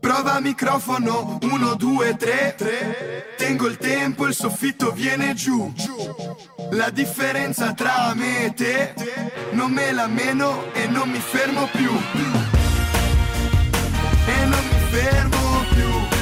Prova microfono, 1, 2, 3. Tengo il tempo, il soffitto viene giù. La differenza tra me e te, non me la meno e non mi fermo più. E non mi fermo più.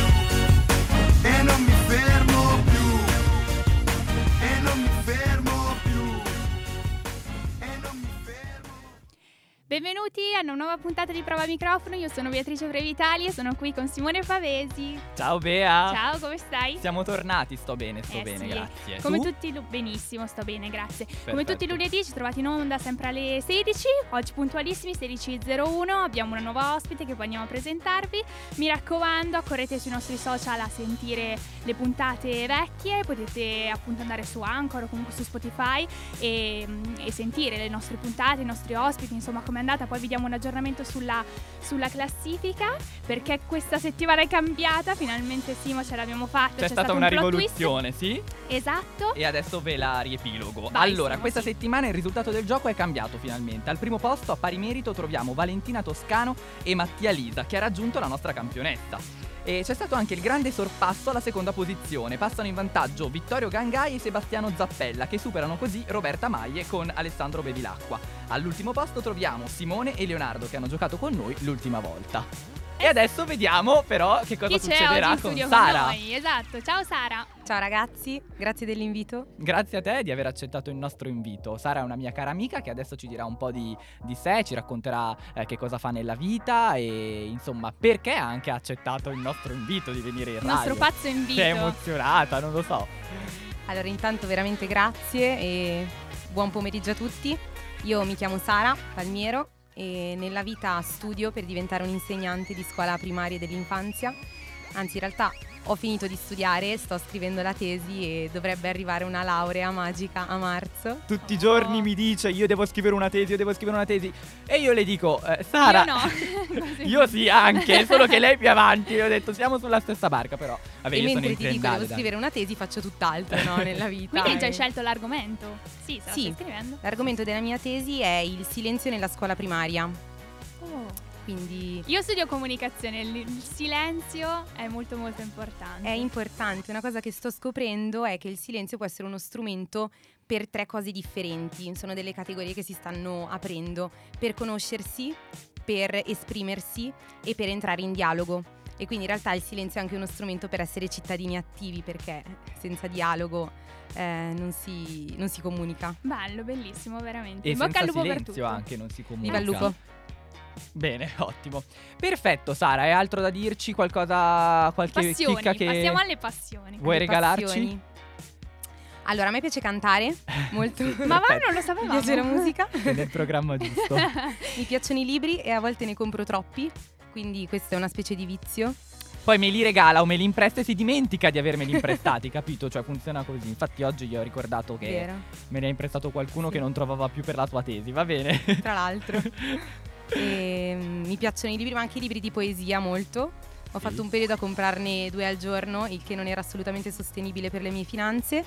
Benvenuti a una nuova puntata di Prova Microfono, io sono Beatrice Brevitali e sono qui con Simone Pavesi. Ciao Bea! Ciao, come stai? Siamo tornati, sto bene, sto Eh bene, sì, grazie. Come Tu? tutti lu- benissimo, sto bene, grazie. Come Perfetto. tutti i lunedì ci trovate in onda sempre alle 16, oggi puntualissimi 16.01, abbiamo una nuova ospite che poi andiamo a presentarvi. Mi raccomando, accorrete sui nostri social a sentire le puntate vecchie, potete appunto andare su Anchor o comunque su Spotify e, e sentire le nostre puntate, i nostri ospiti, insomma com'è andata, poi vi diamo un aggiornamento sulla, sulla classifica perché questa settimana è cambiata, finalmente Simo ce l'abbiamo fatta. C'è, stata stato una un plot twist. rivoluzione, sì? Esatto. E adesso ve la riepilogo. Vai, allora, Simo, questa sì. settimana il risultato del gioco è cambiato finalmente. Al primo posto, a pari merito, troviamo Valentina Toscano e Mattia Lisa, che ha raggiunto la nostra campionessa. E c'è stato anche il grande sorpasso alla seconda posizione. Passano in vantaggio Vittorio Gangai e Sebastiano Zappella, che superano così Roberta Maglie con Alessandro Bevilacqua. All'ultimo posto troviamo Simone e Leonardo, che hanno giocato con noi l'ultima volta. E adesso vediamo però che cosa Chi succederà con Sara. con noi? Esatto. Ciao Sara. Ciao ragazzi, grazie dell'invito. Grazie a te di aver accettato il nostro invito. Sara è una mia cara amica che adesso ci dirà un po' di, di sé, ci racconterà eh, che cosa fa nella vita e insomma perché ha anche accettato il nostro invito di venire in Il radio. nostro pazzo invito. È emozionata, non lo so. Allora, intanto veramente grazie e buon pomeriggio a tutti. Io mi chiamo Sara Palmiero e nella vita studio per diventare un'insegnante di scuola primaria dell'infanzia. Anzi, in realtà ho finito di studiare, sto scrivendo la tesi e dovrebbe arrivare una laurea magica a marzo. Tutti i Oh. giorni mi dice io devo scrivere una tesi, io devo scrivere una tesi e io le dico eh, Sara Io no. io sì anche, solo che lei è più avanti. Io ho detto siamo sulla stessa barca però. Vabbè, e mentre ti dico devo scrivere una tesi, faccio tutt'altro no, nella vita. Quindi hai già scelto l'argomento? Sì, Sì. stai scrivendo. L'argomento della mia tesi è il silenzio nella scuola primaria. Oh. Quindi Io studio comunicazione, il il silenzio è molto molto importante. È importante, una cosa che sto scoprendo è che il silenzio può essere uno strumento per tre cose differenti, sono delle categorie che si stanno aprendo, per conoscersi, per esprimersi e per entrare in dialogo. E quindi in realtà il silenzio è anche uno strumento per essere cittadini attivi perché senza dialogo eh, non, si, non si comunica. Bello, bellissimo, veramente. E In bocca senza al lupo per silenzio tutto. anche non si comunica. Viva il lupo! Bene, ottimo. Perfetto, Sara, hai altro da dirci? Qualcosa, qualche Passioni, chicca che passiamo alle passioni. vuoi Le regalarci? passioni. Allora, a me piace cantare molto. Ma va, non lo Mi sapevamo. piace la musica. È nel programma giusto. Mi piacciono i libri e a volte ne compro troppi, quindi questo è una specie di vizio. Poi me li regala o me li impresta e si dimentica di avermeli imprestati, capito? Cioè funziona così. Infatti oggi gli ho ricordato che Vero, me ne ha imprestato qualcuno Sì. che non trovava più per la tua tesi, va bene? tra l'altro. E, mm, mi piacciono i libri, ma anche i libri di poesia molto. Ho Sì. fatto un periodo a comprarne due al giorno, il che non era assolutamente sostenibile per le mie finanze.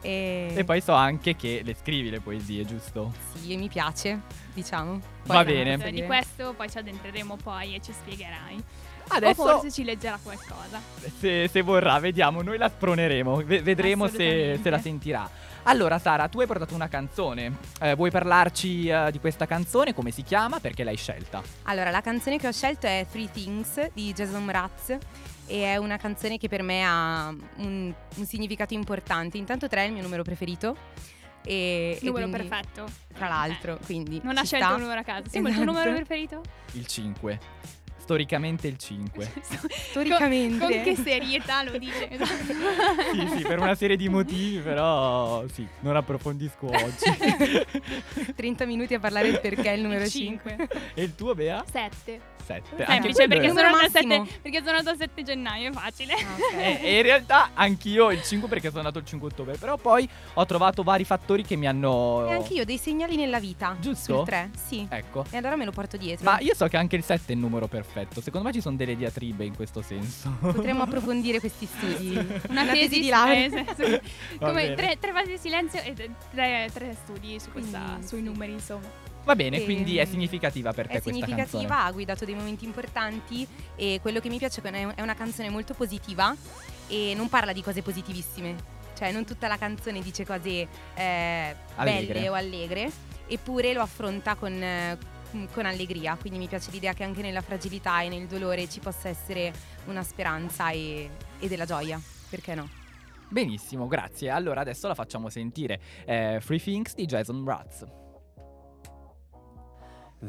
E, e poi so anche che le scrivi le poesie, giusto? sì, e mi piace, diciamo. Va non bene. Di questo poi ci addentreremo poi e ci spiegherai. Adesso, O forse ci leggerà qualcosa. se, se vorrà, vediamo, noi la sproneremo, ve- vedremo se, se la sentirà. Allora, Sara, tu hai portato una canzone. Eh, vuoi parlarci eh, di questa canzone? Come si chiama? Perché l'hai scelta? Allora, la canzone che ho scelto è Three Things di Jason Mraz e è una canzone che per me ha un, un significato importante. Intanto 3 è il mio numero preferito. E, e Numero quindi- perfetto. Tra l'altro, quindi Non ha scelto sta. un numero a caso. Sì, ma il tuo Esatto. numero preferito? Il 5. Storicamente il 5. Storicamente. Con, con che serietà lo dice? sì, sì, per una serie di motivi, però sì, non approfondisco oggi. 30 minuti a parlare del perché il numero 5. 5. e il tuo, Bea? 7. 7. Semplice perché è- sono, Numero nato il 7, massimo. perché sono nato il 7 gennaio, è facile. E, e in realtà anch'io il 5 perché sono nato il 5 ottobre, però poi ho trovato vari fattori che mi hanno... E anche io ho dei segnali nella vita. Giusto? Sul 3, sì. Ecco. E allora me lo porto dietro. Ma io so che anche il 7 è il numero perfetto. Secondo me ci sono delle diatribe in questo senso. Potremmo approfondire questi studi. Una, tesi di laurea. eh, Come bene. tre, tre fasi di silenzio e tre, tre studi su questa, Quindi, sui numeri, insomma. Va bene, E- quindi è significativa per te È questa significativa, canzone. ha guidato dei momenti importanti e quello che mi piace è che è una canzone molto positiva e non parla di cose positivissime. Cioè non tutta la canzone dice cose eh, belle o allegre, eppure lo affronta con, con allegria. Quindi mi piace l'idea che anche nella fragilità e nel dolore ci possa essere una speranza e, e della gioia. Perché no? Benissimo, grazie. Allora adesso la facciamo sentire. Eh, Free Things di Jason Mraz.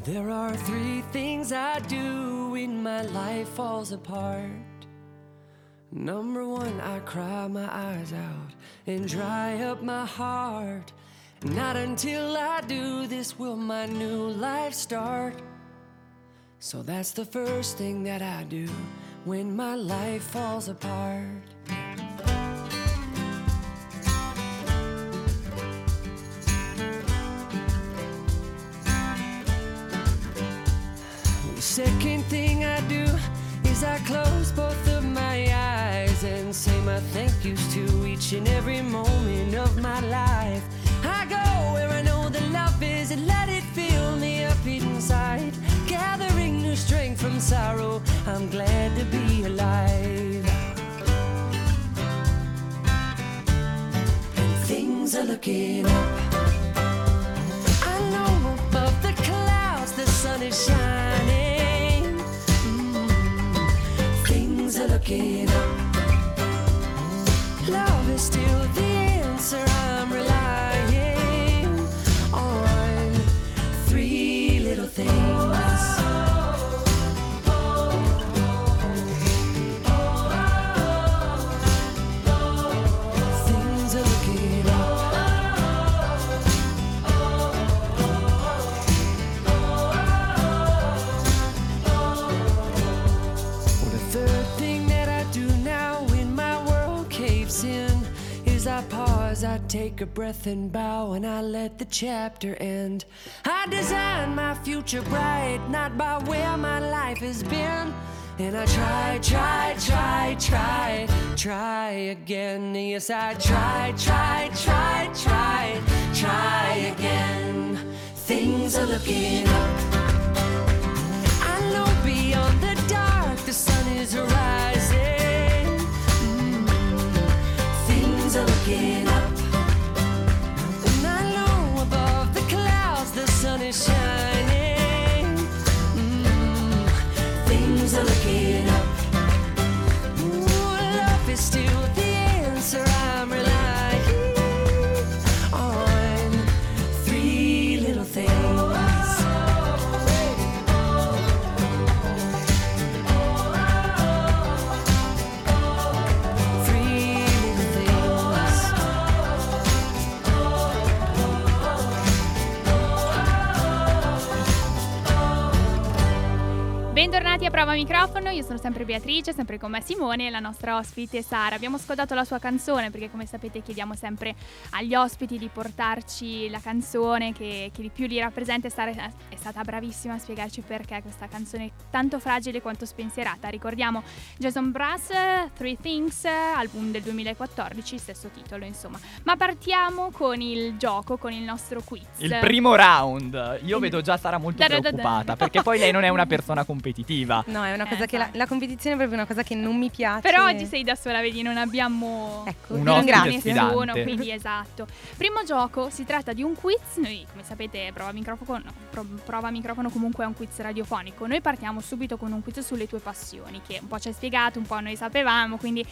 There are three things I do when my life falls apart. Number one, I cry my eyes out and dry up my heart. Not until I do this will my new life start. So that's the first thing that I do when my life falls apart. The second thing I do is I close both of my eyes and say my thank yous to each and every moment of my life. Where I know the love is and let it fill me up inside. Gathering new strength from sorrow, I'm glad to be alive. And things are looking up. I know above the clouds the sun is shining. Mm, things are looking up. Love is still the answer. I'm take a breath and bow, and I let the chapter end. I design my future bright, not by where my life has been. And I try, try, try, try, try again. Yes, I try, try, try, try, try again. Things are looking up. I know beyond the dark the sun is rising. Mm, things are looking Bentornati a Prova Microfono, io sono sempre Beatrice, sempre con me Simone e la nostra ospite Sara. Abbiamo ascoltato la sua canzone perché come sapete chiediamo sempre agli ospiti di portarci la canzone che, che di più li rappresenta e Sara è stata bravissima a spiegarci perché questa canzone è tanto fragile quanto spensierata. Ricordiamo Jason Brass, Three Things, album del 2014, stesso titolo insomma. Ma partiamo con il gioco, con il nostro quiz. Il primo round. Io vedo già Sara molto preoccupata perché poi lei non è una persona competitiva. No, è una cosa Eh, che la, esatto. la competizione è proprio una cosa che non mi piace. Però oggi sei da sola, vedi, non abbiamo Ecco, Un ospite nessuno, quindi esatto. Primo gioco, si tratta di un quiz, noi come sapete prova microfono, pro- prova microfono comunque è un quiz radiofonico, noi partiamo subito con un quiz sulle tue passioni, che un po' ci hai spiegato, un po' noi sapevamo, quindi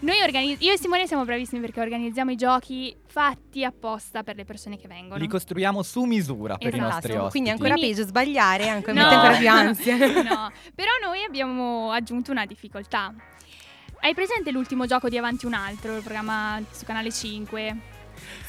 noi organi- io e Simone siamo bravissimi perché organizziamo i giochi fatti apposta per le persone che vengono. Li costruiamo su misura per i Esatto, nostri ospiti. Quindi è ancora Quindi- peggio sbagliare, anche No. mette ancora più ansia. no, però noi abbiamo aggiunto una difficoltà. Hai presente l'ultimo gioco di Avanti un altro, il programma su Canale 5?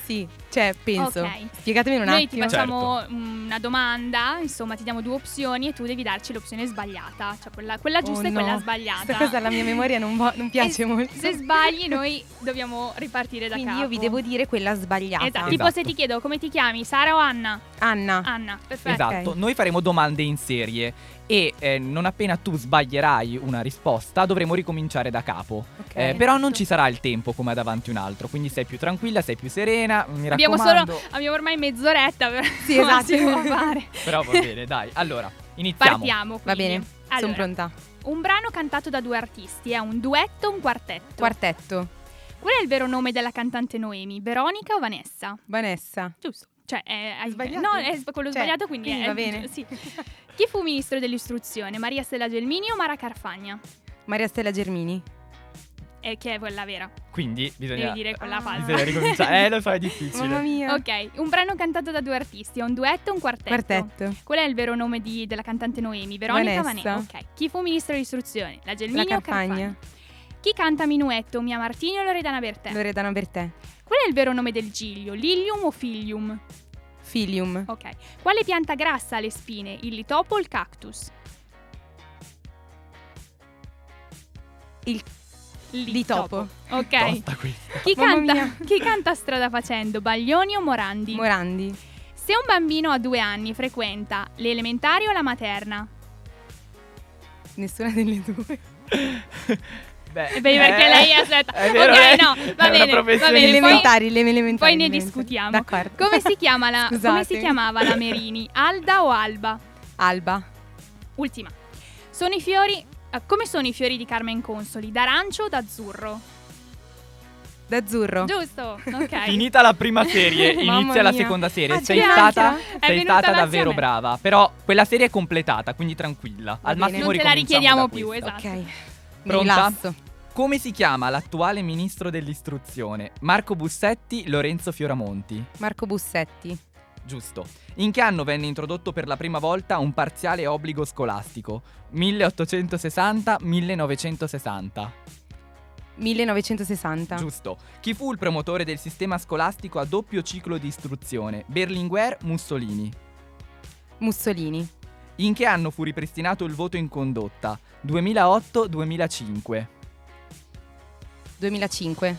Sì, cioè penso. Ok. Spiegatemi un Noi ti attimo. facciamo Certo. una domanda, insomma ti diamo due opzioni e tu devi darci l'opzione sbagliata, cioè quella, quella Oh, giusta e quella sbagliata. Questa cosa alla mia memoria non, vo- non piace E molto. Se sbagli noi dobbiamo ripartire da Quindi capo. io vi devo dire quella sbagliata. Esatto. Esatto. Tipo se ti chiedo come ti chiami, Sara o Anna? Anna. Anna, perfetto. Esatto, noi faremo domande in serie e eh, non appena tu sbaglierai una risposta dovremo ricominciare da capo. Ok. Eh, però non ci sarà il tempo come ad avanti un altro, quindi sei più tranquilla, sei più serena, mi Abbiamo, raccomando. solo, abbiamo ormai mezz'oretta per Sì, esatto. si può fare. Però va bene, dai. Allora, iniziamo. Partiamo. Va quindi. bene, Allora, sono pronta. Un brano cantato da due artisti è un duetto o un quartetto? Quartetto. Qual è il vero nome della cantante Noemi? Veronica o Vanessa? Vanessa. Giusto. Cioè, è, hai Sbagliato? No, è quello Cioè, sbagliato, quindi, quindi è, va bene. Sì. Chi fu ministro dell'istruzione? Maria Stella Gelmini o Mara Carfagna? Maria Stella Germini. E che è quella vera? Quindi bisogna, Devi dire quella Ah. falsa. bisogna ricominciare. Eh, lo so, è difficile. Mamma mia. Ok, un brano cantato da due artisti, è un duetto o un quartetto? Quartetto. Qual è il vero nome di- della cantante Noemi? Veronica o Vanessa. Vanessa? Ok. Chi fu ministro dell'istruzione? La Gelmini La o Carfagna? Carfagna. Chi canta Minuetto? Mia Martini o Loredana Bertè? Loredana Bertè. Qual è il vero nome del giglio? Lilium o Filium? Filium. Ok. Quale pianta grassa ha le spine? Il litopo o il cactus? Il Litopo. Ok. Chi canta, chi canta strada facendo? Baglioni o Morandi? Morandi. Se un bambino a due anni frequenta le elementari o la materna? Nessuna delle due. Beh, Eh, beh, perché eh, lei aspetta. è vero, ok, eh, no, va bene, va bene. le Poi, elementari, le elementari. poi ne elementari. discutiamo. D'accordo. Come si, chiama la, come si chiamava la Merini? Alda o Alba? Alba. Ultima. Sono i fiori. eh, come sono i fiori di Carmen Consoli? D'arancio o d'azzurro? D'azzurro. Giusto, ok. Finita la prima serie, inizia la seconda serie. Ah, sei stata, sei stata davvero brava. Però quella serie è completata, quindi tranquilla. Va Al bene. massimo Non te la richiediamo più, esatto. Ok. Pronta? rilasso. Come si chiama l'attuale ministro dell'istruzione? Marco Bussetti, Lorenzo Fioramonti. Marco Bussetti. Giusto. In che anno venne introdotto per la prima volta un parziale obbligo scolastico? 1860-1960. 1960. Giusto. Chi fu il promotore del sistema scolastico a doppio ciclo di istruzione? Berlinguer, Mussolini. Mussolini. In che anno fu ripristinato il voto in condotta? 2008-2005. 2005.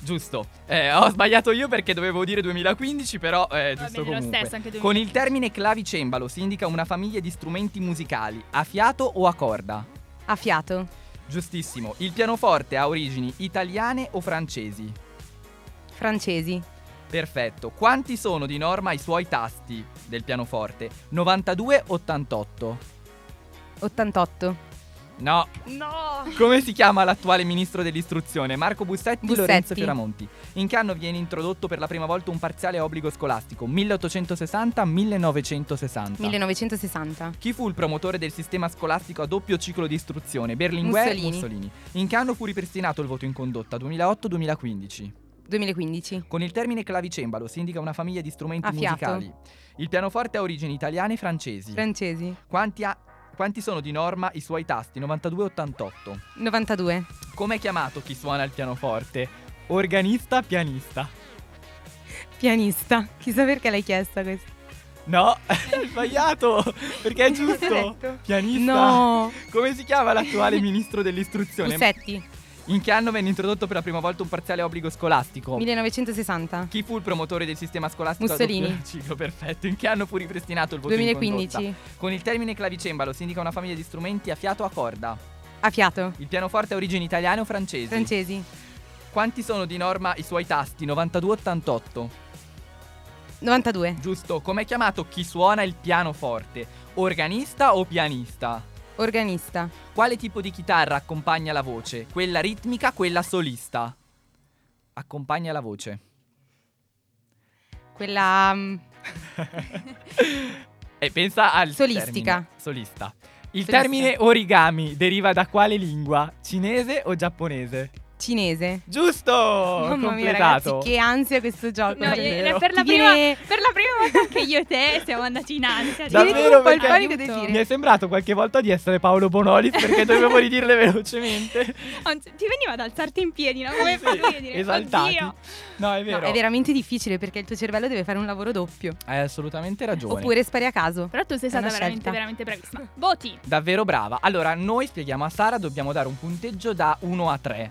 Giusto. Eh, ho sbagliato io perché dovevo dire 2015, però è Va giusto bene, comunque. stesso anche 2000. Con il termine clavicembalo si indica una famiglia di strumenti musicali, a fiato o a corda? A fiato. Giustissimo. Il pianoforte ha origini italiane o francesi? Francesi. Perfetto. Quanti sono di norma i suoi tasti del pianoforte? 92-88. 88. No. No! Come si chiama l'attuale ministro dell'istruzione? Marco Bussetti, Bussetti. Lorenzo Fioramonti. In che anno viene introdotto per la prima volta un parziale obbligo scolastico? 1860-1960. 1960. Chi fu il promotore del sistema scolastico a doppio ciclo di istruzione? Berlinguer Mussolini. In che anno fu ripristinato il voto in condotta? 2008-2015. 2015. Con il termine clavicembalo si indica una famiglia di strumenti A fiato. musicali. Il pianoforte ha origini italiane e francesi. Francesi. quanti, ha- quanti sono di norma i suoi tasti? 92-88. 92. Come è chiamato chi suona il pianoforte? Organista, pianista. Pianista. Chissà perché l'hai chiesta questa. No, hai sbagliato, perché è giusto. Pianista. No. Come si chiama l'attuale ministro dell'istruzione? Bussetti. In che anno venne introdotto per la prima volta un parziale obbligo scolastico? 1960. Chi fu il promotore del sistema scolastico? Mussolini. ciclo perfetto. In che anno fu ripristinato il voto in 2015. condotta? Con il termine clavicembalo si indica una famiglia di strumenti a fiato o a corda. A fiato. Il pianoforte ha origini italiane o francesi? Francesi. Quanti sono di norma i suoi tasti? 92-88. 92. Giusto. Come è chiamato chi suona il pianoforte? Organista o pianista? Organista. Quale tipo di chitarra accompagna la voce? Quella ritmica, quella solista? Accompagna la voce. Quella. mm, E pensa al Solistica. termine. Solista. Il Solista. termine origami deriva da quale lingua? Cinese o giapponese? Cinese. Giusto! Mamma mia, ragazzi, completato. che ansia questo gioco. No, È eh, vero. per, la prima, viene- per la prima volta anche io e te siamo andati in ansia. Cioè- Davvero, un po' il perché- panico di Aiuto. Mi è sembrato qualche volta di essere Paolo Bonolis perché dovevo ridirle velocemente. Anzi, ti veniva ad alzarti in piedi, no? Come fai a dire? Esaltati. Oddio. No, è No, vero. è veramente difficile perché il tuo cervello deve fare un lavoro doppio. Hai assolutamente ragione. Oppure spari a caso. Però tu sei stata veramente, scelta. veramente bravissima. Voti. Davvero brava. Allora, noi spieghiamo a Sara, dobbiamo dare un punteggio da 1 a 3.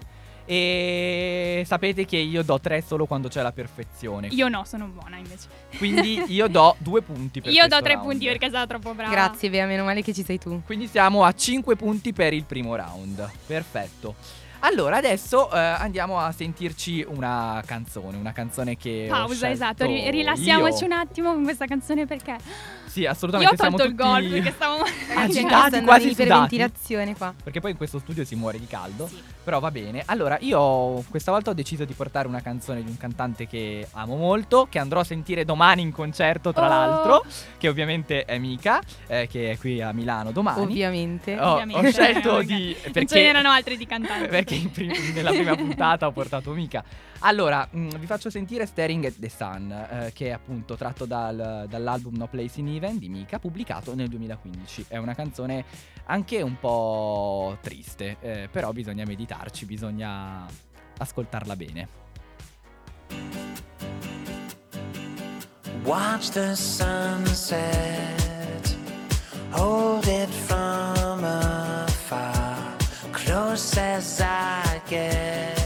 E sapete che io do 3 solo quando c'è la perfezione. Io no, sono buona invece. Quindi io do 2 punti per Io do questo tre round. punti perché è stata troppo brava. Grazie, Bea, meno male che ci sei tu. Quindi siamo a 5 punti per il primo round. Perfetto. Allora, adesso eh, andiamo a sentirci una canzone, una canzone che Pausa, esatto. ri- rilassiamoci io. un attimo con questa canzone perché Sì, io assolutamente ho tolto siamo il gol perché stavo agitati, quasi in sudati. iperventilazione qua. Perché poi in questo studio si muore di caldo. Sì. Però va bene. Allora, io questa volta ho deciso di portare una canzone di un cantante che amo molto, che andrò a sentire domani in concerto, tra Oh. l'altro, che ovviamente è Mika, eh, che è qui a Milano domani. Ovviamente. Ho- ho, Ovviamente. scelto Perché di... non Perché, ce n'erano altri di cantanti. perché prim- nella prima puntata ho portato Mika. Allora, mh, vi faccio sentire Staring at the Sun, eh, che è appunto tratto dal- dall'album No Place in Even di Mika, pubblicato nel 2015. È una canzone anche un po' triste, eh, però bisogna meditarci, bisogna ascoltarla bene. Watch the sunset, hold it from afar, close as I get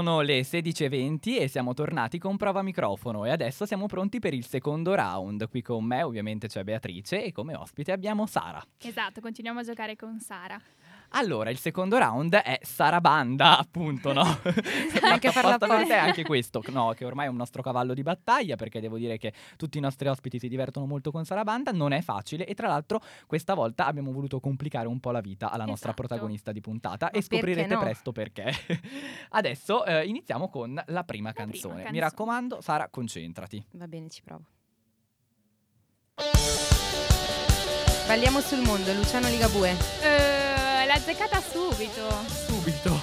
Sono le 16.20 e siamo tornati con prova microfono e adesso siamo pronti per il secondo round. Qui con me ovviamente c'è Beatrice e come ospite abbiamo Sara. Esatto, continuiamo a giocare con Sara. Allora, il secondo round è Sarabanda, appunto, no? Anche farla apposta per te anche questo, no, che ormai è un nostro cavallo di battaglia perché devo dire che tutti i nostri ospiti si divertono molto con Sarabanda, non è facile e tra l'altro questa volta abbiamo voluto complicare un po' la vita alla nostra Esatto. protagonista di puntata Ma e scoprirete no? presto perché. Adesso eh, iniziamo con la prima La prima canzone. Mi canzone. raccomando, Sara, concentrati. Va bene, ci provo. Balliamo sul mondo, Luciano Ligabue. Eh, l'ha azzeccata subito. Subito.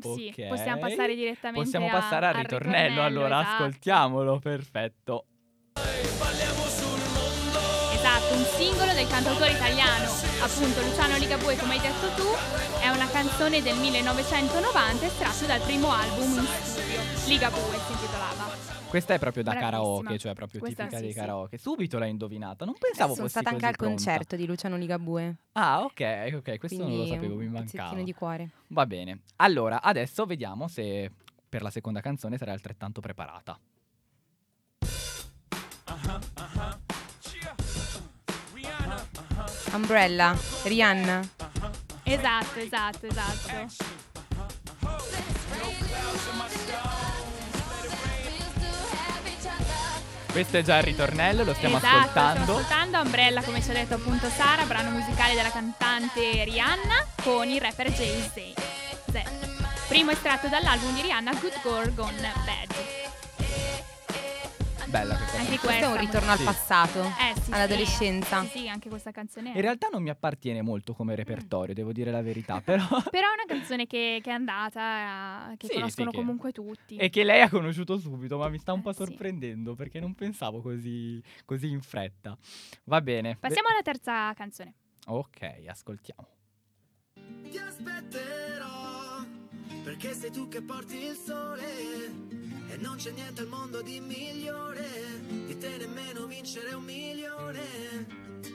Sì, possiamo passare direttamente Possiamo a- passare al al ritornello, allora esatto. ascoltiamolo, perfetto. Esatto, un singolo del cantautore italiano, appunto Luciano Ligabue, come hai detto tu, è una canzone del 1990 estratto dal primo album in studio. Ligabue si intitolava. Questa è proprio da Bravissima. karaoke, cioè proprio Questa tipica sì, dei sì. karaoke. Subito l'hai indovinata, non pensavo Sono fossi stata anche al pronta. concerto di Luciano Ligabue. Ah, ok, ok, questo non lo quindi sapevo, mi un mancava. pezzettino di cuore. Va bene. Allora, adesso vediamo se per la seconda canzone sarai altrettanto preparata. Umbrella, Rihanna. Esatto, esatto, esatto. Questo è già il ritornello, lo stiamo esatto, ascoltando. stiamo ascoltando Umbrella, come ci ha detto appunto Sara, brano musicale della cantante Rihanna con il rapper Jay-Z. Primo estratto dall'album di Rihanna, Good Girl Gone Bad. Bella questa Anche canzone. Questo è un ritorno al sì. passato, Eh, sì, all'adolescenza. Sì, sì, anche questa canzone è. In realtà non mi appartiene molto come repertorio, devo dire la verità, però... Però è una canzone che, che è andata, eh, che Sì, conoscono sì, che- comunque tutti. E che lei ha conosciuto subito, ma mi sta un po' Eh, sì. sorprendendo perché non pensavo così, così in fretta. Va bene. Passiamo alla terza canzone. Ok, ascoltiamo. Ti aspetterò perché sei tu che porti il sole e non c'è niente al mondo di migliore di te nemmeno vincere un milione.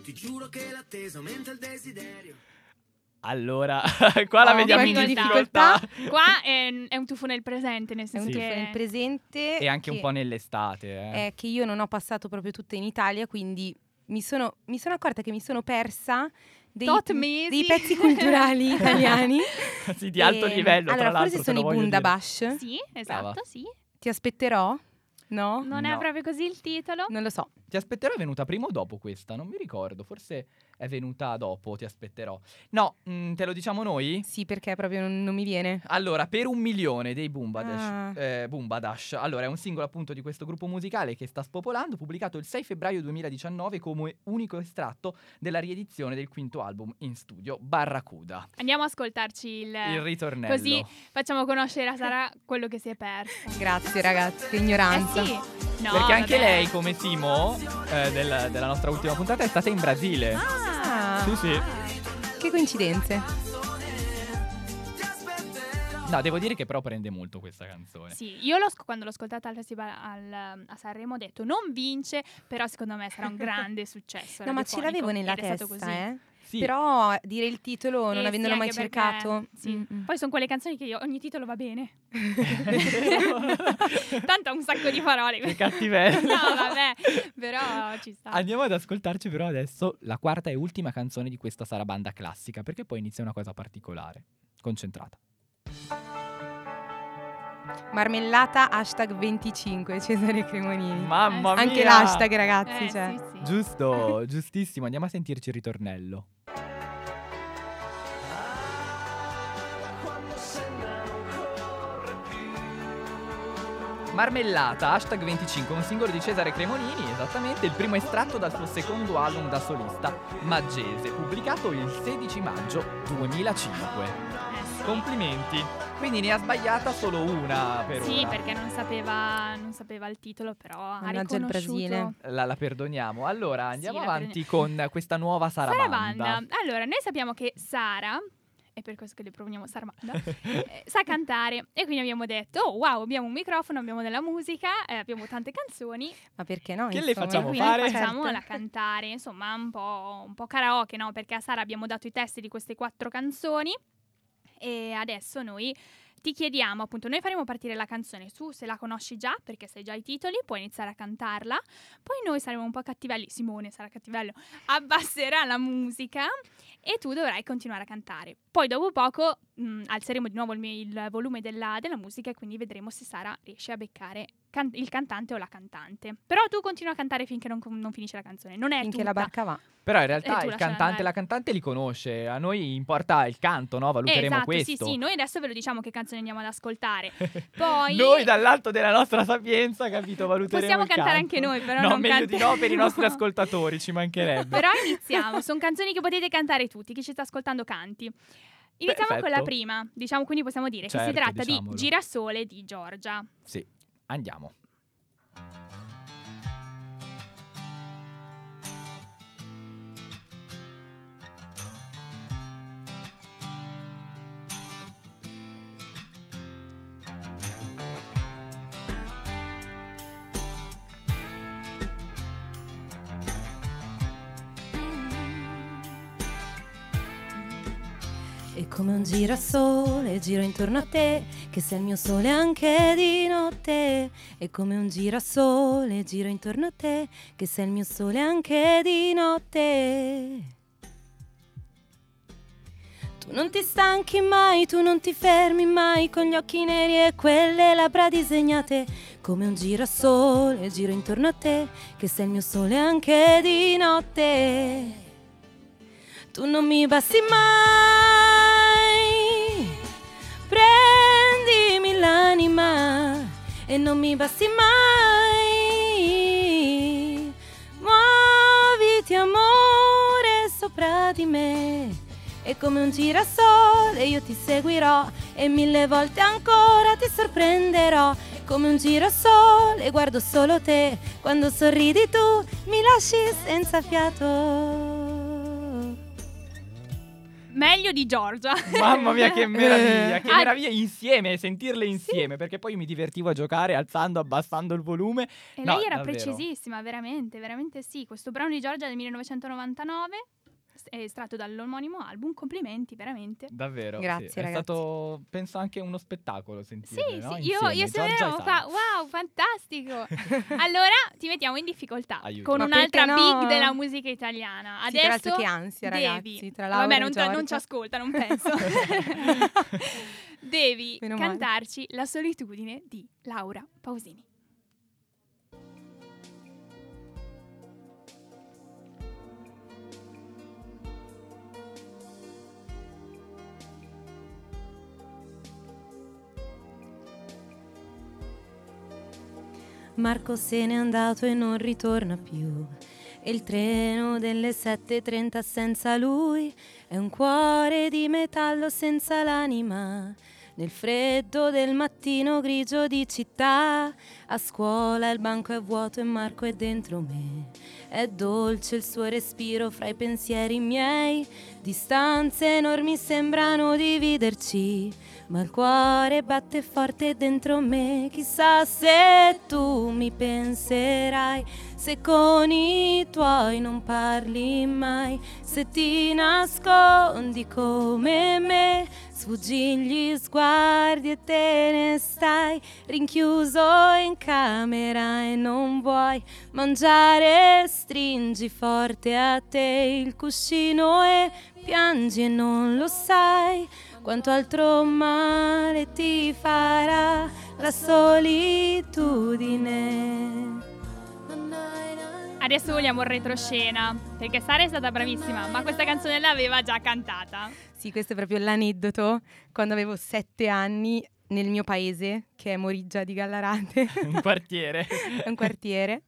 Ti giuro che l'attesa aumenta il desiderio. Allora, qua la Oh, vediamo in qualche difficoltà. Qua è, è un tuffo nel presente, nel È un senso Sì. che... nel presente. E anche un po' nell'estate. Eh. è che io non ho passato proprio tutta in Italia, quindi mi sono, mi sono accorta che mi sono persa dei, Tot mesi. dei pezzi culturali italiani. sì, di alto E- livello, Allora, tra l'altro. forse sono i. Bundabash. Sì, esatto, Brava. sì. Ti aspetterò? No? Non è No. proprio così il titolo. Non lo so. Ti aspetterò è venuta prima o dopo questa? Non mi ricordo, forse è venuta dopo, ti aspetterò. No, mm, te lo diciamo noi? Sì, perché proprio non, non mi viene. Allora, per un milione dei Boombadash, Ah. eh, Boombadash, allora è un singolo appunto di questo gruppo musicale che sta spopolando, pubblicato il 6 febbraio 2019 come unico estratto della riedizione del quinto album in studio, Barracuda. Andiamo a ascoltarci il... Il ritornello. Così facciamo conoscere a Sara quello che si è perso. Grazie ragazzi, che Eh ignoranza. sì. No, Perché anche vabbè. lei, come Simo, eh, del- della nostra ultima puntata, è stata in Brasile. Ah, Sì, sì. che coincidenze. No, devo dire che però prende molto questa canzone. Sì, io l'ho quando l'ho ascoltata al festival al- a Sanremo ho detto non vince, però secondo me sarà un grande successo. No, ma ce l'avevo nella testa, così. eh. Sì, Però dire il titolo, non Eh, avendolo sì, mai cercato. sì. mm, mm. Poi sono quelle canzoni che io, ogni titolo va bene. Tanto ha un sacco di parole. che cattivello. no, vabbè, però ci sta. Andiamo ad ascoltarci però adesso la quarta e ultima canzone di questa sarabanda classica, perché poi inizia una cosa particolare. Concentrata. Marmellata hashtag 25 Cesare Cremonini. Mamma Eh, mia! Anche l'hashtag ragazzi, Eh, cioè. sì, sì. Giusto, giustissimo. Andiamo a sentirci il ritornello. Marmellata, hashtag 25, un singolo di Cesare Cremonini, esattamente il primo estratto dal suo secondo album da solista, Maggese, pubblicato il 16 maggio 2005. Eh, sì. Complimenti. Quindi ne ha sbagliata solo una per Sì, ora. perché non sapeva, non sapeva il titolo, però ha Mannaggia il riconosciuto. Brasile. La, la perdoniamo. Allora, andiamo la avanti con questa nuova sarabanda. Sarabanda. Allora, noi sappiamo che Sara, è per questo che le proponiamo Sarabanda, eh, sa cantare e quindi abbiamo detto, oh wow, abbiamo un microfono, abbiamo della musica, eh, abbiamo tante canzoni Ma perché no? Che le insomma? facciamo e quindi fare? facciamola Certo. cantare, insomma un po', un po' karaoke, no? Perché a Sara abbiamo dato i testi di queste quattro canzoni e adesso noi ti chiediamo, appunto, noi faremo partire la canzone su se la conosci già, perché sai già i titoli, puoi iniziare a cantarla. Poi noi saremo un po' cattivelli, Simone sarà cattivello, abbasserà la musica e tu dovrai continuare a cantare. Poi dopo poco mh, alzeremo di nuovo il, il volume della, della musica e quindi vedremo se Sara riesce a beccare can- il cantante o la cantante. Però tu continui a cantare finché non, non finisce la canzone. Non è Finché tutta. la barca va. Però in E realtà tu il cantante andare. la cantante li conosce. A noi importa il canto, no? Eh, Valuteremo esatto, questo. sì, sì, noi adesso ve lo diciamo che canzone andiamo ad ascoltare. Poi Noi dall'alto della nostra sapienza, capito, valuteremo Possiamo il cantare canto. anche noi, però no, non meglio di no per i nostri ascoltatori, ci mancherebbe. Però iniziamo, sono canzoni che potete cantare tutti, chi ci sta ascoltando canti. Iniziamo con la Perfetto. prima, diciamo quindi possiamo dire che si Certo, tratta diciamolo. di Girasole di Giorgia. Sì, andiamo. Un girasole giro intorno a te, che sei il mio sole anche di notte. E come un girasole giro intorno a te, che sei il mio sole anche di notte. Tu non ti stanchi mai, tu non ti fermi mai con gli occhi neri e quelle labbra disegnate. Come un girasole giro intorno a te, che sei il mio sole anche di notte. Tu non mi basti mai, prendimi l'anima e non mi basti mai. Muoviti amore sopra di me e come un girasole io ti seguirò e mille volte ancora ti sorprenderò. Come un girasole guardo solo te, quando sorridi tu mi lasci senza fiato. Meglio di Giorgia. Mamma mia, che meraviglia! Che Ah, meraviglia insieme, sentirle insieme. Perché poi io mi divertivo a giocare alzando, abbassando il volume. E No, lei era davvero. precisissima, veramente, veramente sì. Questo brano di Giorgia del 1999 è estratto dall'omonimo album. Complimenti, veramente. Davvero. Grazie, sì. È ragazzi. stato, penso, anche uno spettacolo Sì, sentirle, no? sì, io, Insieme, io e sono Sara. qua. Wow, fantastico. allora ti mettiamo in difficoltà Aiuto. con Ma un'altra no? big della musica italiana. Sì, tra Adesso l'altro che ansia, devi. ragazzi, tra Laura Vabbè, non, Giorgia. non ci ascolta, non penso. devi Meno male. cantarci La solitudine di Laura Pausini. Marco se n'è andato e non ritorna più. E il treno delle 7.30 senza lui è un cuore di metallo senza l'anima. Nel freddo del mattino grigio di città, a scuola il banco è vuoto e Marco è dentro me. È dolce il suo respiro fra i pensieri miei, distanze enormi sembrano dividerci, ma il cuore batte forte dentro me. Chissà se tu mi penserai, se con i tuoi non parli mai, se ti nascondi come me, sfuggi gli sguardi e te ne stai rinchiuso in camera e non vuoi mangiare, stringi forte a te il cuscino e piangi e non lo sai quanto altro male ti farà la solitudine. Adesso vogliamo il retroscena, perché Sara è stata bravissima, ma questa canzone l'aveva già cantata. Sì, questo è proprio l'aneddoto. Quando avevo sette anni nel mio paese, che è Moriggia di Gallarate, Un quartiere. è un quartiere,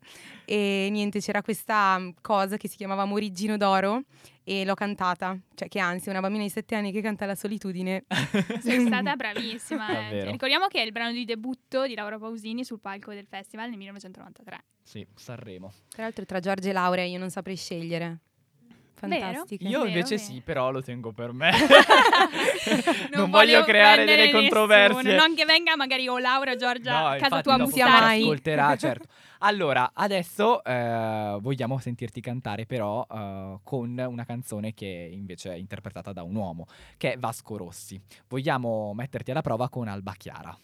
e niente, c'era questa mm, cosa che si chiamava Moriggino d'Oro e l'ho cantata. Cioè, che anzi, una bambina di sette anni che canta la solitudine. Sei stata bravissima. eh. Davvero. Ricordiamo che è il brano di debutto di Laura Pausini sul palco del festival nel 1993. sì, Sanremo. Tra l'altro, tra Giorgia e Laura io non saprei scegliere. Vero? Fantastiche. Io vero, invece vero. sì, però lo tengo per me. Non, voglio creare delle controversie. nessuno, Non che venga magari o Laura o Giorgia No, a casa tua a dopo sia chi bussarti. mai. ascolterà, certo. Allora, adesso eh, vogliamo sentirti cantare però eh, con una canzone che invece è interpretata da un uomo, che è Vasco Rossi. Vogliamo metterti alla prova con Alba Chiara.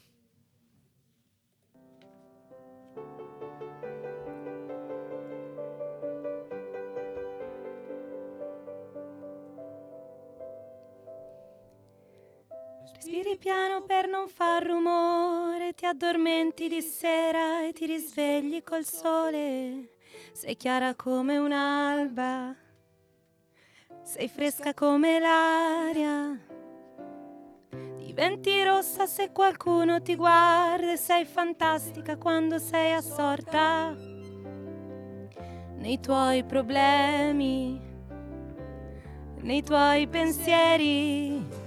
Respiri piano per non far rumore, ti addormenti di sera e ti risvegli col sole. Sei chiara come un'alba, sei fresca come l'aria. Diventi rossa se qualcuno ti guarda, e sei fantastica quando sei assorta nei tuoi problemi, nei tuoi pensieri.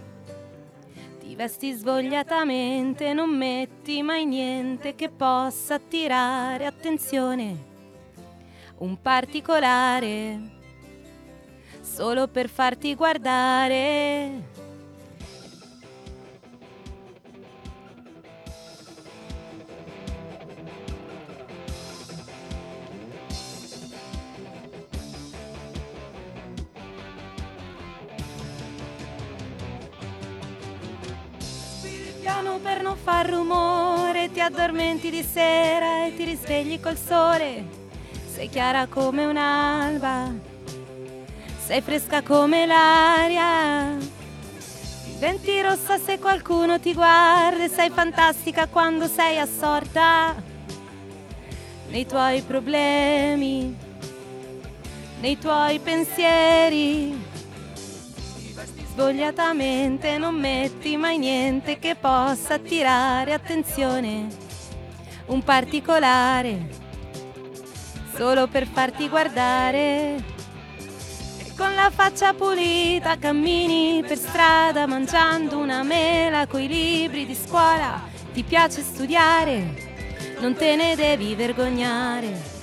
Ti vesti svogliatamente, non metti mai niente che possa attirare attenzione. Un particolare, solo per farti guardare. Per non far rumore, ti addormenti di sera e ti risvegli col sole. Sei chiara come un'alba, sei fresca come l'aria. Diventi rossa se qualcuno ti guarda, sei fantastica quando sei assorta nei tuoi problemi, nei tuoi pensieri. Svogliatamente non metti mai niente che possa attirare attenzione. Un particolare, solo per farti guardare. Con la faccia pulita cammini per strada mangiando una mela coi libri di scuola. Ti piace studiare, non te ne devi vergognare.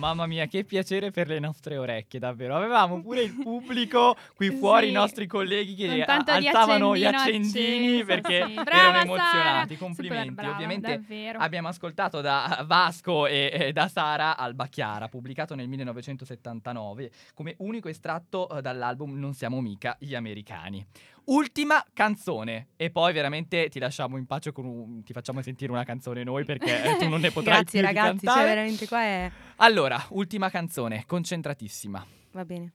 Mamma mia, che piacere per le nostre orecchie, davvero. Avevamo pure il pubblico qui fuori, Sì. i nostri colleghi che alzavano gli accendini acceso, perché sì. Brava, erano emozionati. Sara. Complimenti. Brava, Ovviamente davvero. abbiamo ascoltato da Vasco e, e da Sara Alba Chiara, pubblicato nel 1979 come unico estratto eh, dall'album Non siamo mica gli americani. Ultima canzone e poi veramente ti lasciamo in pace con un ti facciamo sentire una canzone noi perché eh, tu non ne potrai Grazie più ragazzi, cioè veramente qua è... Allora, ultima canzone, concentratissima. Va bene.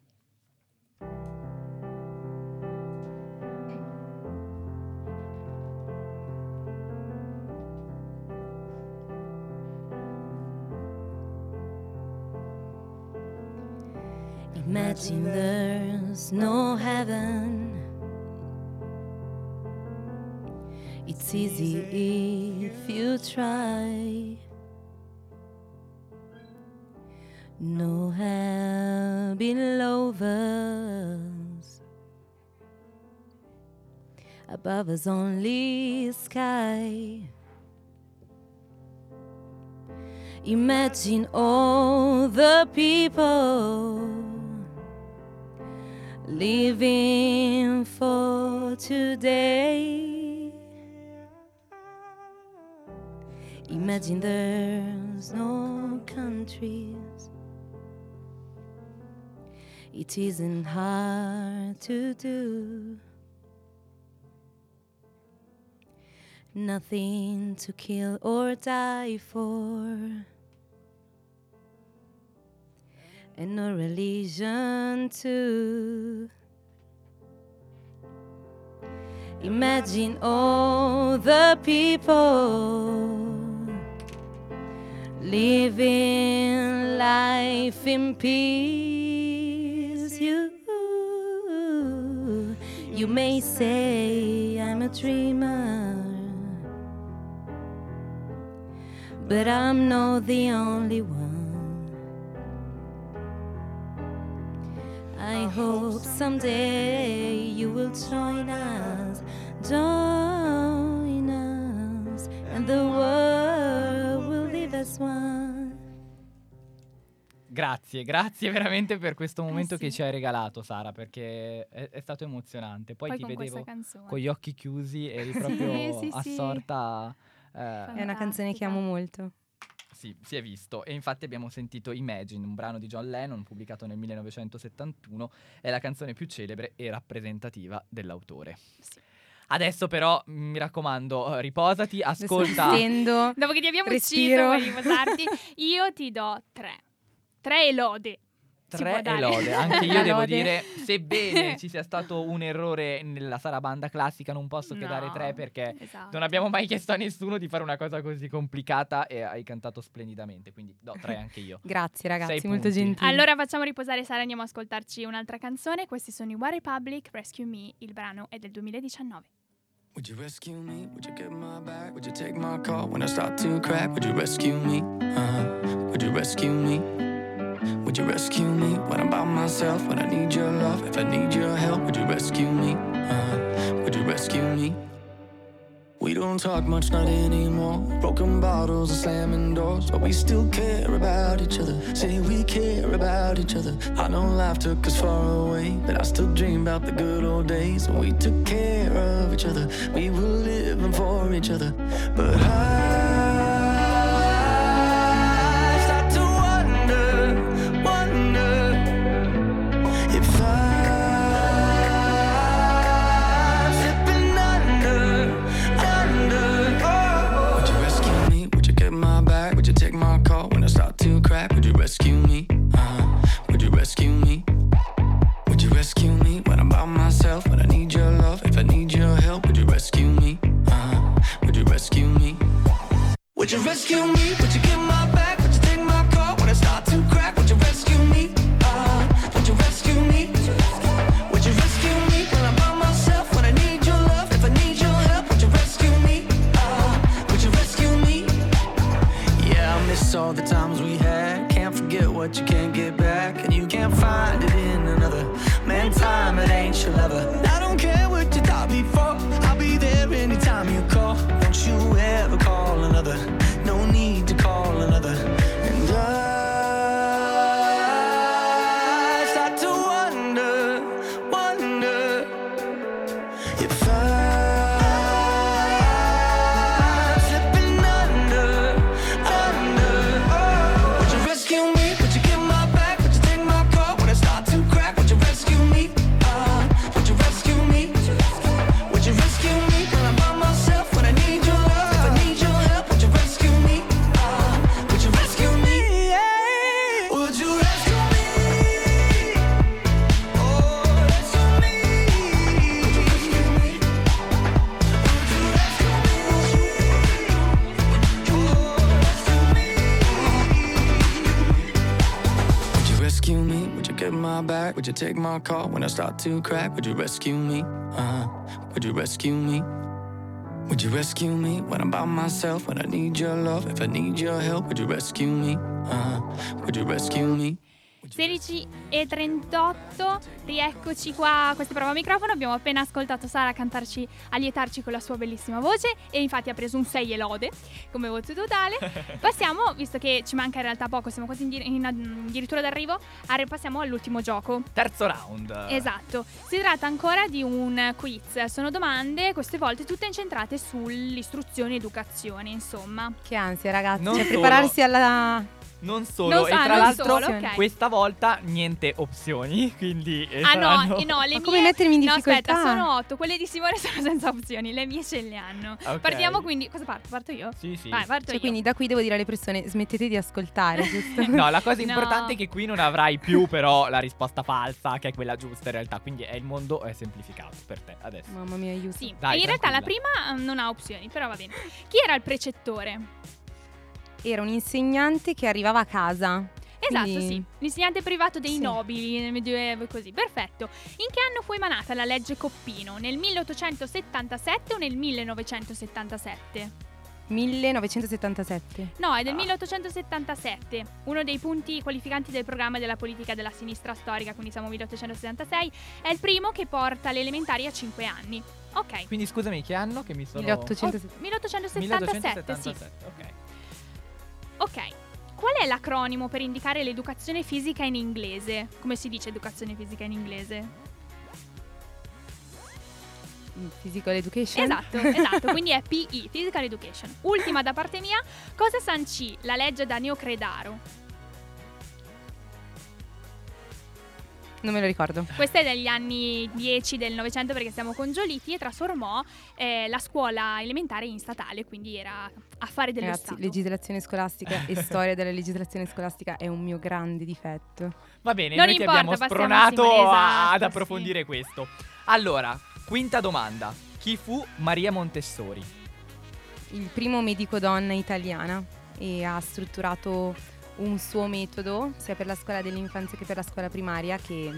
Imagine there's no heaven. Easy if you try. No below us. Above us only sky. Imagine all the people living for today. Imagine there's no countries. It isn't hard to do. Nothing to kill or die for. And no religion too. Imagine all the people living life in peace. You, you may say I'm a dreamer, but I'm not the only one. I hope someday you will join us, join us, and the world as one. Grazie, grazie veramente per questo momento Eh sì. che ci hai regalato, Sara, perché è, è stato emozionante. Poi, Poi ti con vedevo con gli occhi chiusi, eri proprio sì, sì. assorta. eh, È una canzone che amo molto. Sì, si è visto. E infatti abbiamo sentito Imagine, un brano di John Lennon pubblicato nel 1971. È la canzone più celebre e rappresentativa dell'autore. Adesso però, mm, mi raccomando, eh, riposati, ascolta. Dopo che ti abbiamo Respiro. ucciso per riposarti, io ti do tre. Tre elode. Tre e lode, anche io devo dire, sebbene ci sia stato un errore nella sarabanda classica, non posso che No. dare tre perché Esatto. non abbiamo mai chiesto a nessuno di fare una cosa così complicata e hai cantato splendidamente, quindi do tre anche io. Grazie ragazzi, Sei molto punti. gentili. Allora facciamo riposare Sara, andiamo ad ascoltarci un'altra canzone. Questi sono i One Republic, Rescue Me, il brano è del 2019. Would you rescue me? Would you get my back? Would you take my call when I start to crack? Would you rescue me? Uh-huh. Would you rescue me? Would you rescue me when I'm by myself? When I need your love? If I need your help, would you rescue me? Uh-huh. Would you rescue me? We don't talk much, not anymore. Broken bottles and slamming doors, but we still care about each other. Say we care about each other. I know life took us far away, but I still dream about the good old days when we took care of each other. We were living for each other. But I rescue me? My call when I start to crack? Would you rescue me? Uh, would you rescue me? Would you rescue me when I'm by myself? When I need your love? If I need your help, would you rescue me? Uh, would you rescue me? 16 e 38, rieccoci qua a questa prova microfono. Abbiamo appena ascoltato Sara cantarci, allietarci con la sua bellissima voce e infatti ha preso un 6 e lode come voto totale. Passiamo, visto che ci manca in realtà poco, siamo quasi in, dir- in addirittura d'arrivo, arri- passiamo all'ultimo gioco. Terzo round. Esatto, si tratta ancora di un quiz, sono domande queste volte tutte incentrate sull'istruzione e educazione, insomma. Che ansia ragazzi, Non cioè solo. prepararsi alla... Non solo, Non e tra l'altro solo, ok. questa volta niente opzioni, quindi eh, Ah no, saranno- eh, no, le Ma come mie... mettermi in No, aspetta, difficoltà? sono otto, quelle di Simone sono senza opzioni, le mie ce le hanno. Ok. Partiamo quindi, cosa parto? Parto io? Sì, sì. Vai, parto Cioè io. quindi da qui devo dire alle persone smettete di ascoltare, giusto? No, la cosa No. importante è che qui non avrai più però la risposta falsa, che è quella giusta in realtà, quindi è il mondo è semplificato per te adesso. Mamma mia, aiuto. Sì, Dai, e in realtà la prima mm, non ha opzioni, però va bene. Chi era il precettore? Era un insegnante che arrivava a casa. Esatto, Quindi- sì. L'insegnante privato dei Sì. nobili nel Medioevo e così. Perfetto. In che anno fu emanata la legge Coppino? Nel 1877 o nel 1977? 1977. No, è del Ah. 1877, uno dei punti qualificanti del programma della politica della sinistra storica, quindi siamo 1876, è il primo che porta le elementari a 5 anni. Ok. Quindi scusami, che anno che mi sono 1877. 1877, sì. 1877, ok. Ok. Qual è l'acronimo per indicare l'educazione fisica in inglese? Come si dice educazione fisica in inglese? Physical Education. Esatto, esatto, quindi è PE, Physical Education. Ultima da parte mia, cosa sancì la legge da Neocredaro? Non me lo ricordo. Questa è degli anni 10 del Novecento perché siamo con Giolitti e trasformò eh, la scuola elementare in statale, quindi era affare dello Ragazzi, Stato. legislazione scolastica e storia della legislazione scolastica è un mio grande difetto. Va bene, Non noi ti importa, abbiamo passiamo spronato Simone, a- esatto, ad sì. approfondire questo. Allora, quinta domanda. Chi fu Maria Montessori? Il primo medico donna italiana e ha strutturato un suo metodo sia per la scuola dell'infanzia che per la scuola primaria che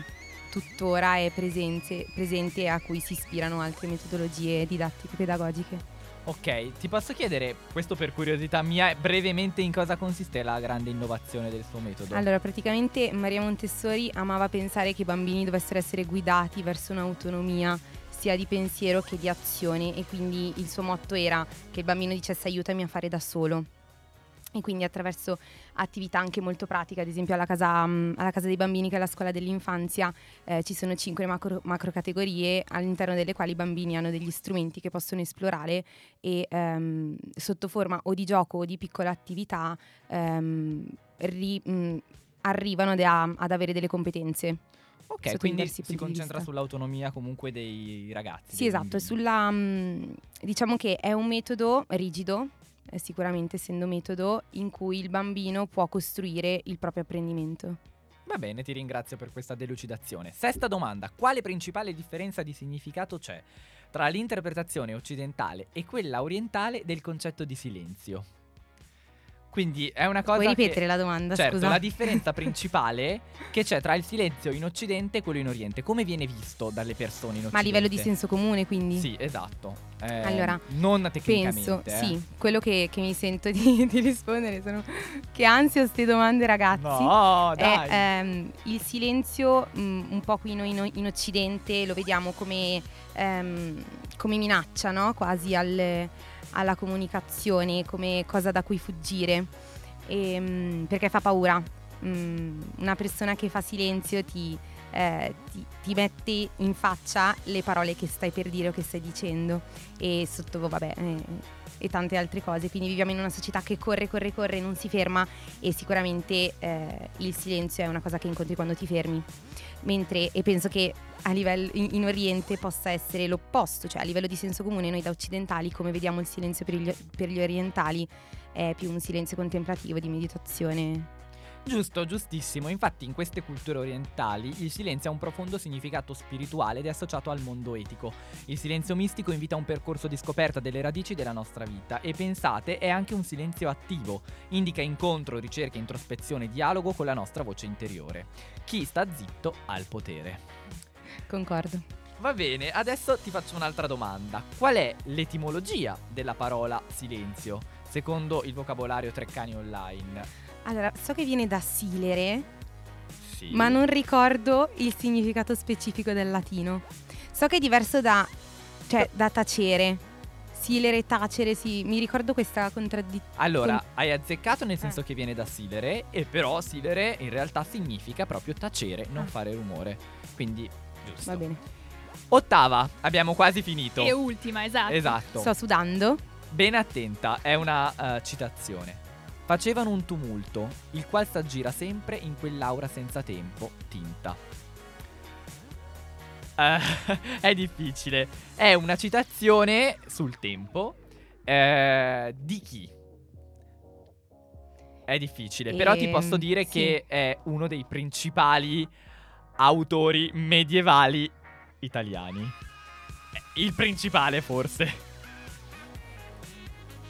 tuttora è presente, presente e a cui si ispirano altre metodologie didattiche pedagogiche. Ok, ti posso chiedere, questo per curiosità mia, brevemente in cosa consiste la grande innovazione del suo metodo? Allora, praticamente Maria Montessori amava pensare che i bambini dovessero essere guidati verso un'autonomia sia di pensiero che di azione e quindi il suo motto era che il bambino dicesse aiutami a fare da solo. E quindi attraverso attività anche molto pratiche, ad esempio alla casa, mm, alla casa dei bambini che è la scuola dell'infanzia eh, ci sono cinque macro, macro categorie all'interno delle quali i bambini hanno degli strumenti che possono esplorare e ehm, sotto forma o di gioco o di piccola attività ehm, ri- mh, arrivano ad, a- ad avere delle competenze. ok, quindi si concentra sull'autonomia comunque dei ragazzi. Sì, dei esatto, sulla mh, diciamo che è un metodo rigido, eh, sicuramente essendo metodo in cui il bambino può costruire il proprio apprendimento. Va bene, ti ringrazio per questa delucidazione. Sesta domanda. Quale principale differenza di significato c'è tra l'interpretazione occidentale e quella orientale del concetto di silenzio? Quindi è una cosa Puoi che- ripetere la domanda, Certo, scusa? la differenza principale che c'è tra il silenzio in Occidente e quello in Oriente. Come viene visto dalle persone in Occidente? Ma a livello di senso comune, quindi? Sì, esatto. Eh, Allora, non tecnicamente. Penso, eh. sì, quello che, che mi sento di, di rispondere sono che ansia queste domande ragazzi. No, dai. è ehm, il silenzio mh, un po' qui noi in, in Occidente lo vediamo come, ehm, come minaccia, no? quasi al- alla comunicazione, come cosa da cui fuggire, Ehm, perché fa paura. Mm, una persona che fa silenzio ti, eh, ti- ti mette in faccia le parole che stai per dire o che stai dicendo e sotto, vabbè, eh, e tante altre cose. Quindi viviamo in una società che corre, corre, corre, non si ferma e sicuramente eh, il silenzio è una cosa che incontri quando ti fermi. Mentre, e penso che a livello in, in Oriente possa essere l'opposto, cioè a livello di senso comune noi da occidentali come vediamo il silenzio per gli, per gli orientali è più un silenzio contemplativo di meditazione. Giusto, giustissimo. Infatti in queste culture orientali il silenzio ha un profondo significato spirituale ed è associato al mondo etico. Il silenzio mistico invita a un percorso di scoperta delle radici della nostra vita e pensate è anche un silenzio attivo, indica incontro, ricerca, introspezione, dialogo con la nostra voce interiore. Chi sta zitto ha il potere. Concordo. Va bene, adesso ti faccio un'altra domanda. Qual è l'etimologia della parola silenzio, secondo il vocabolario Treccani Online? Allora, so che viene da silere, Sì. ma non ricordo il significato specifico del latino. So che è diverso da, cioè, da tacere. Silere, tacere, sì, mi ricordo questa contraddizione. Allora, hai azzeccato nel Eh. senso che viene da silere, e però silere in realtà significa proprio tacere, non Ah. fare rumore. Quindi, giusto. Va bene. Ottava, abbiamo quasi finito. E ultima, esatto. Esatto. Sto sudando. Ben attenta, è una eh, citazione. Facevano un tumulto, il qual s'aggira sempre in quell'aura senza tempo, tinta. Eh, è difficile. È una citazione sul tempo. eh, di chi? È difficile, però ti Ehm, posso dire sì. che è uno dei principali autori medievali italiani. Il principale, forse.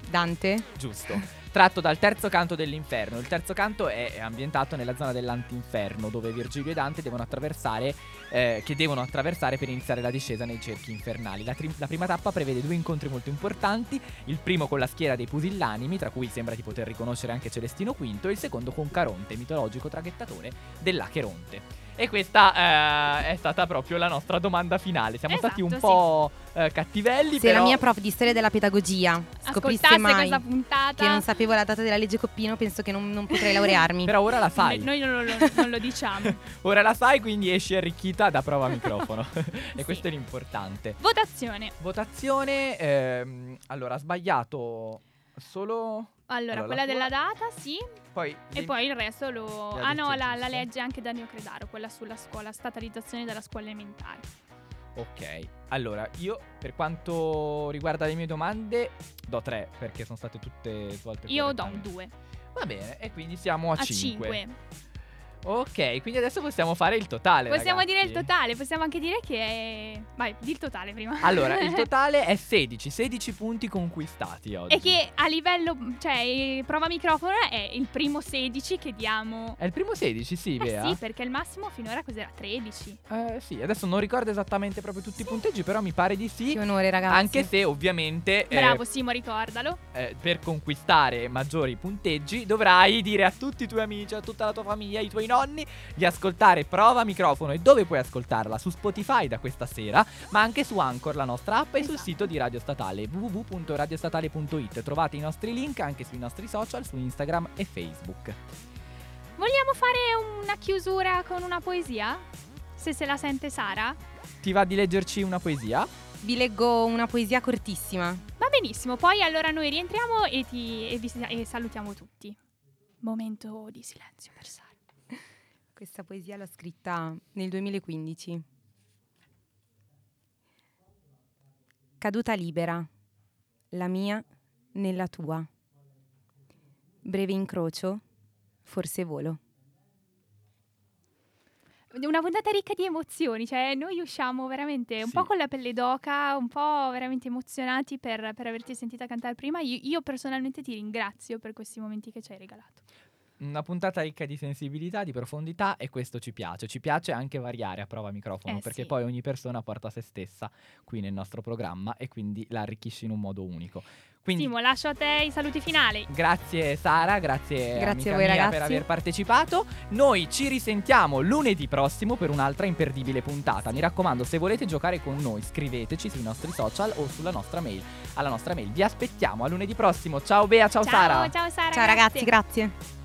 Dante. Giusto. Tratto dal terzo canto dell'inferno. Il terzo canto è ambientato nella zona dell'antinferno, dove Virgilio e Dante devono attraversare, eh, che devono attraversare per iniziare la discesa nei cerchi infernali. La, tri- la prima tappa prevede due incontri molto importanti: il primo con la schiera dei pusillanimi, tra cui sembra di poter riconoscere anche Celestino V, e il secondo con Caronte, mitologico traghettatore dell'Acheronte. E questa eh, è stata proprio la nostra domanda finale. Siamo stati un Esatto, po' eh, cattivelli, Se però la mia prof di storia della pedagogia scoprisse mai questa puntata. che non sapevo la data della legge Coppino, penso che non, non potrei laurearmi. però ora la sai. Noi non lo, non lo diciamo. Ora la sai, quindi esci arricchita da prova microfono. e Sì. questo è l'importante. Votazione. Votazione. ehm, allora, ha sbagliato Solo... Allora, Allora, quella tua- della data, sì. Poi... E poi il resto lo. Ah no, la, la legge anche Daniel Credaro, quella sulla scuola, statalizzazione della scuola elementare. Ok, allora io per quanto riguarda le mie domande do 3 perché sono state tutte svolte Io do un. 2 Va bene, e quindi siamo a, a 5. 5. Ok, quindi adesso possiamo fare il totale. Possiamo ragazzi. dire il totale, possiamo anche dire che è. Vai, di il totale prima. Allora, il totale è 16, 16 punti conquistati oggi. E che a livello, cioè, eh, prova microfono è il primo 16 che diamo. È il primo 16, sì, Eh Bea? sì, perché il massimo finora cos'era? 13. Eh, sì, adesso non ricordo esattamente proprio tutti i punteggi, però mi pare di sì. Che onore, ragazzi. Anche se ovviamente eh, Bravo Simo, ricordalo. eh, per conquistare maggiori punteggi dovrai dire a tutti i tuoi amici, a tutta la tua famiglia, ai tuoi nonni di ascoltare Prova Microfono e dove puoi ascoltarla? Su Spotify da questa sera, ma anche su Anchor, la nostra app e sul Esatto. sito di Radio Statale www.radiostatale.it. Trovate i nostri link anche sui nostri social, su Instagram e Facebook. Vogliamo fare una chiusura con una poesia? Se se la sente Sara? Ti va di leggerci una poesia? Vi leggo una poesia cortissima. Va benissimo, poi allora noi rientriamo e, ti, e vi e salutiamo tutti. Momento di silenzio per Sara. Questa poesia l'ho scritta nel 2015. Caduta libera, la mia nella tua. Breve incrocio, forse volo. Una puntata ricca di emozioni, cioè noi usciamo veramente un Sì. po' con la pelle d'oca, un po' veramente emozionati per, per averti sentita cantare prima. Io, io personalmente ti ringrazio per questi momenti che ci hai regalato. Una puntata ricca di sensibilità, di profondità e questo ci piace. Ci piace anche variare a prova microfono Eh, perché sì. poi ogni persona porta se stessa qui nel nostro programma e quindi la arricchisce in un modo unico. Quindi Simo, lascio a te i saluti finali. grazie Sara, grazie, Grazie amica a voi, ragazzi. per aver partecipato. Noi ci risentiamo lunedì prossimo per un'altra imperdibile puntata. Mi raccomando, se volete giocare con noi, scriveteci sui nostri social o sulla nostra mail. Alla nostra mail. Vi aspettiamo a lunedì prossimo. Ciao Bea, ciao, Sara. ciao Sara. Ciao ragazzi, grazie.